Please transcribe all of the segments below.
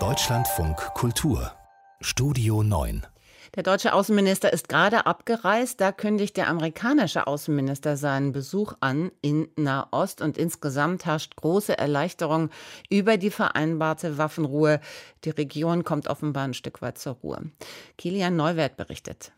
Deutschlandfunk Kultur Studio 9 der deutsche Außenminister ist gerade abgereist. Da kündigt der amerikanische Außenminister seinen Besuch an in Nahost. Und insgesamt herrscht große Erleichterung über die vereinbarte Waffenruhe. Die Region kommt offenbar ein Stück weit zur Ruhe. Kilian Neuwert berichtet.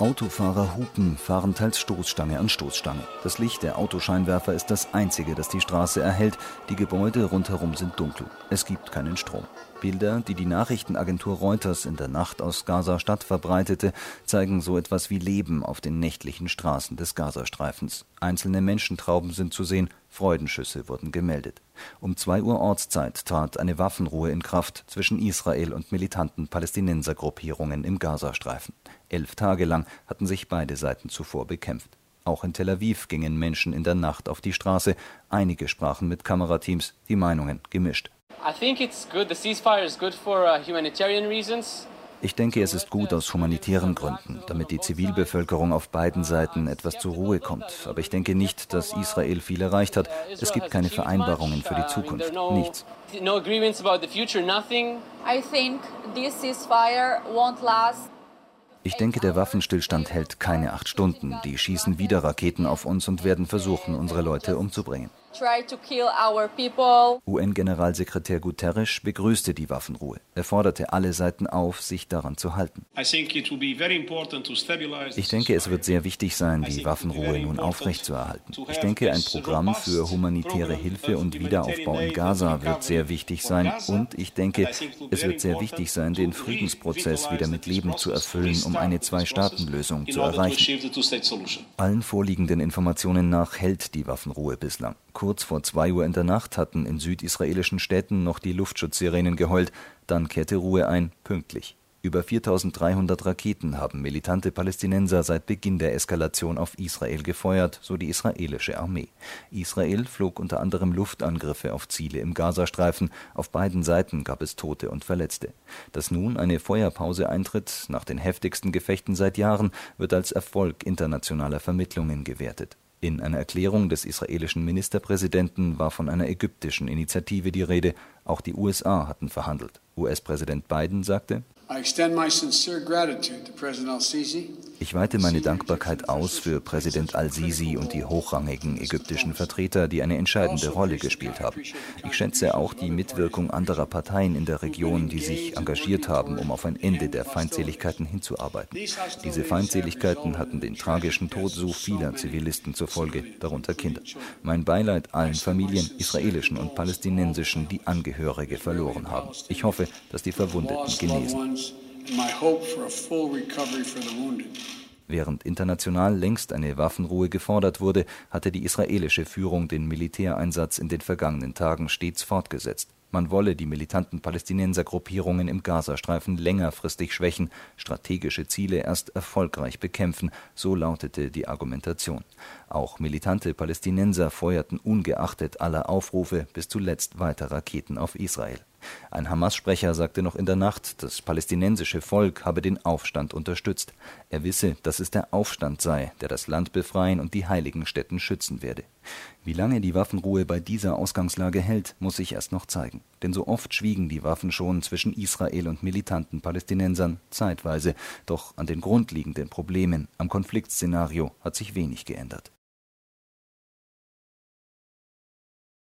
Autofahrer hupen, fahren teils Stoßstange an Stoßstange. Das Licht der Autoscheinwerfer ist das einzige, das die Straße erhält. Die Gebäude rundherum sind dunkel. Es gibt keinen Strom. Bilder, die die Nachrichtenagentur Reuters in der Nacht aus Gaza-Stadt verbreitete, zeigen so etwas wie Leben auf den nächtlichen Straßen des Gazastreifens. Einzelne Menschentrauben sind zu sehen, Freudenschüsse wurden gemeldet. Um zwei Uhr Ortszeit trat eine Waffenruhe in Kraft zwischen Israel und militanten Palästinensergruppierungen im Gazastreifen. Elf Tage lang hatten sich beide Seiten zuvor bekämpft. Auch in Tel Aviv gingen Menschen in der Nacht auf die Straße. Einige sprachen mit Kamerateams, die Meinungen gemischt. I think it's good. The ceasefire is good for uh, humanitarian reasons. Ich denke, es ist gut aus humanitären Gründen, damit die Zivilbevölkerung auf beiden Seiten etwas zur Ruhe kommt. Aber ich denke nicht, dass Israel viel erreicht hat. Es gibt keine Vereinbarungen für die Zukunft. Nichts. Ich denke, der Waffenstillstand hält keine acht Stunden. Die schießen wieder Raketen auf uns und werden versuchen, unsere Leute umzubringen. UN-Generalsekretär Guterres begrüßte die Waffenruhe. Er forderte alle Seiten auf, sich daran zu halten. Ich denke, es wird sehr wichtig sein, die Waffenruhe nun aufrechtzuerhalten. Ich denke, ein Programm für humanitäre Hilfe und Wiederaufbau in Gaza wird sehr wichtig sein. Und ich denke, es wird sehr wichtig sein, den Friedensprozess wieder mit Leben zu erfüllen, um eine Zwei-Staaten-Lösung zu erreichen. Allen vorliegenden Informationen nach hält die Waffenruhe bislang. Kurz vor zwei Uhr in der Nacht hatten in südisraelischen Städten noch die Luftschutzsirenen geheult, dann kehrte Ruhe ein, pünktlich. Über 4300 Raketen haben militante Palästinenser seit Beginn der Eskalation auf Israel gefeuert, so die israelische Armee. Israel flog unter anderem Luftangriffe auf Ziele im Gazastreifen. Auf beiden Seiten gab es Tote und Verletzte. Dass nun eine Feuerpause eintritt, nach den heftigsten Gefechten seit Jahren, wird als Erfolg internationaler Vermittlungen gewertet. In einer Erklärung des israelischen Ministerpräsidenten war von einer ägyptischen Initiative die Rede, auch die USA hatten verhandelt. US-Präsident Biden sagte ich weite meine Dankbarkeit aus für Präsident al-Sisi und die hochrangigen ägyptischen Vertreter, die eine entscheidende Rolle gespielt haben. Ich schätze auch die Mitwirkung anderer Parteien in der Region, die sich engagiert haben, um auf ein Ende der Feindseligkeiten hinzuarbeiten. Diese Feindseligkeiten hatten den tragischen Tod so vieler Zivilisten zur Folge, darunter Kinder. Mein Beileid allen Familien, israelischen und palästinensischen, die Angehörige verloren haben. Ich hoffe, dass die Verwundeten genesen. Während international längst eine Waffenruhe gefordert wurde, hatte die israelische Führung den Militäreinsatz in den vergangenen Tagen stets fortgesetzt. Man wolle die militanten Palästinensergruppierungen im Gazastreifen längerfristig schwächen, strategische Ziele erst erfolgreich bekämpfen, so lautete die Argumentation. Auch militante Palästinenser feuerten ungeachtet aller Aufrufe bis zuletzt weiter Raketen auf Israel. Ein Hamas-Sprecher sagte noch in der Nacht, das palästinensische Volk habe den Aufstand unterstützt. Er wisse, dass es der Aufstand sei, der das Land befreien und die heiligen Stätten schützen werde. Wie lange die Waffenruhe bei dieser Ausgangslage hält, muss sich erst noch zeigen. Denn so oft schwiegen die Waffen schon zwischen Israel und militanten Palästinensern, zeitweise. Doch an den grundlegenden Problemen, am Konfliktszenario hat sich wenig geändert.